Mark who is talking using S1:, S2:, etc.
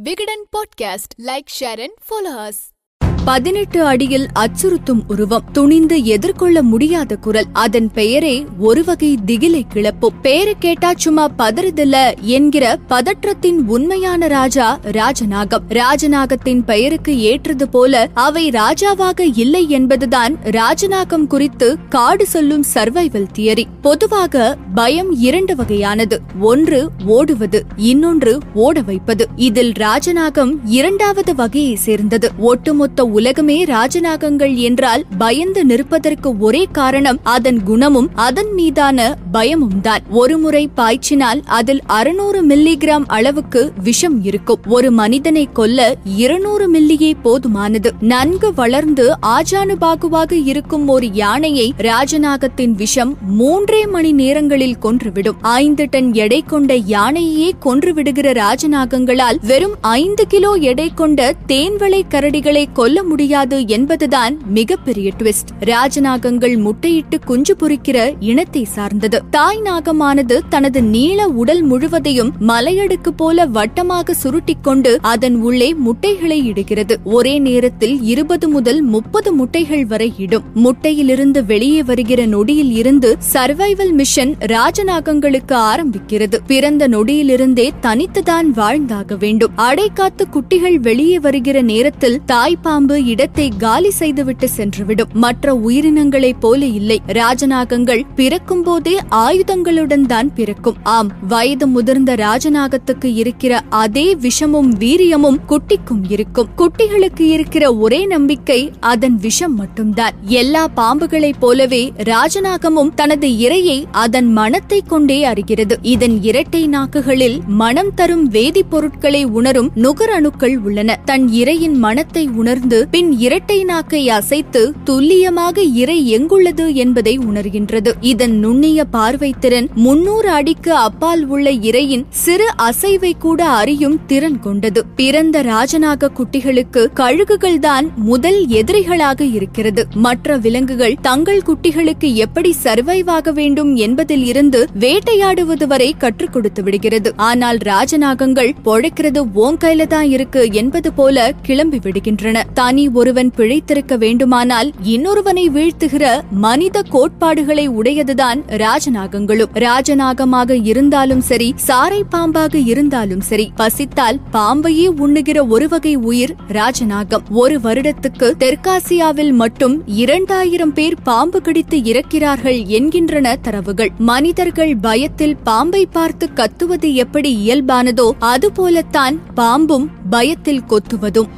S1: Big Wigan Podcast. Like, share, and follow us.
S2: பதினெட்டு அடியில் அச்சுறுத்தும் உருவம். துணிந்து எதிர்கொள்ள முடியாத குரல். அதன் பெயரே ஒரு வகை திகிலை கிளப்பும் பேரு கேட்டா சும்மா பதறுதில்ல என்கிற பதற்றத்தின் உண்மையான ராஜா ராஜநாகம். ராஜநாகத்தின் பெயருக்கு ஏற்றது போல அவை ராஜாவாக இல்லை என்பதுதான் ராஜநாகம் குறித்து காடு சொல்லும் சர்வைவல் தியரி. பொதுவாக பயம் இரண்டு வகையானது. ஒன்று ஓடுவது இன்னொன்று ஓட வைப்பது. இதில் ராஜநாகம் இரண்டாவது வகையை சேர்ந்தது. ஒட்டுமொத்த உலகமே ராஜநாகங்கள் என்றால் பயந்து நிற்பதற்கு ஒரே காரணம் அதன் குணமும் அதன் மீதான பயமும் தான். ஒருமுறை பாய்ச்சினால் அதில் அறுநூறு மில்லிகிராம் அளவுக்கு விஷம் இருக்கும். ஒரு மனிதனை கொல்ல இருநூறு மில்லியே போதுமானது. நன்கு வளர்ந்து ஆஜானுபாகுவாக இருக்கும் ஒரு யானையை ராஜநாகத்தின் விஷம் மூன்றே மணி நேரங்களில் கொன்றுவிடும். ஐந்து டன் எடை கொண்ட யானையே கொன்றுவிடுகிற ராஜநாகங்களால் வெறும் ஐந்து கிலோ எடை கொண்ட தேன்வளை கரடிகளை கொல்ல முடியாது என்பதுதான் மிகப்பெரிய ட்விஸ்ட் ராஜநாகங்கள் முட்டையிட்டு குஞ்சு பொறிக்கிற இனத்தை சார்ந்தது. தாய் நாகமானது தனது நீள உடல் முழுவதையும் மலையடுக்கு போல வட்டமாக சுருட்டிக் கொண்டு அதன் உள்ளே முட்டைகளை இடுகிறது. ஒரே நேரத்தில் இருபது முதல் முப்பது முட்டைகள் வரை இடும். முட்டையிலிருந்து வெளியே வருகிற நொடியில் இருந்து சர்வைவல் மிஷன் ராஜநாகங்களுக்கு ஆரம்பிக்கிறது. பிறந்த நொடியிலிருந்தே தனித்துதான் வாழ்ந்தாக வேண்டும். அடைக்காத்து குட்டிகள் வெளியே வருகிற நேரத்தில் தாய் பாம்பு இடத்தை காலி செய்துவிட்டு சென்றுவிடும். மற்ற உயிரினங்களைப் போல இல்லை. ராஜநாகங்கள் பிறக்கும் போதே ஆயுதங்களுடன் தான் பிறக்கும். ஆம் வயது முதிர்ந்த ராஜநாகத்துக்கு இருக்கிற அதே விஷமும் வீரியமும் குட்டிக்கும் இருக்கும். குட்டிகளுக்கு இருக்கிற ஒரே நம்பிக்கை அதன் விஷம் மட்டும்தான். எல்லா பாம்புகளைப் போலவே ராஜநாகமும் தனது இரையை அதன் மனத்தை கொண்டே அறிகிறது. இதன் இரட்டை நாக்குகளில் மனம் தரும் வேதிப்பொருட்களை உணரும் நுகர் அணுக்கள் உள்ளன. தன் இரையின் மனத்தை உணர்ந்து பின் இரட்டை நாக்கை அசைத்து துல்லியமாக இறை எங்குள்ளது என்பதை உணர்கின்றது. இதன் நுண்ணிய பார்வை திறன் முன்னூறு அடிக்கு அப்பால் உள்ள இரையின் சிறு அசைவை கூட அறியும் திறன் கொண்டது. பிறந்த ராஜநாக குட்டிகளுக்கு கழுகுகள் தான் முதல் எதிரிகளாக இருக்கிறது. மற்ற விலங்குகள் தங்கள் குட்டிகளுக்கு எப்படி சர்வைவ் ஆக வேண்டும் என்பதில் இருந்து வேட்டையாடுவது வரை கற்றுக் கொடுத்து விடுகிறது. ஆனால் ராஜநாகங்கள் பொழைக்கிறது ஓங்கையில தான் இருக்கு என்பது போல கிளம்பி விடுகின்றன. ஒருவன் பிழைத்திருக்க வேண்டுமானால் இன்னொருவனை வீழ்த்துகிற மனித கோட்பாடுகளை உடையதுதான் ராஜநாகங்களும். ராஜநாகமாக இருந்தாலும் சரி சாரை பாம்பாக இருந்தாலும் சரி பசித்தால் பாம்பையே உண்ணுகிற ஒரு வகை உயிர் ராஜநாகம். ஒரு வருடத்துக்கு தெற்காசியாவில் மட்டும் இரண்டாயிரம் பேர் பாம்பு கடித்து இறக்கிறார்கள் என்கின்றன தரவுகள். மனிதர்கள் பயத்தில் பாம்பை பார்த்து கத்துவது எப்படி இயல்பானதோ அதுபோலத்தான் பாம்பும் பயத்தில் கொத்துவதும்.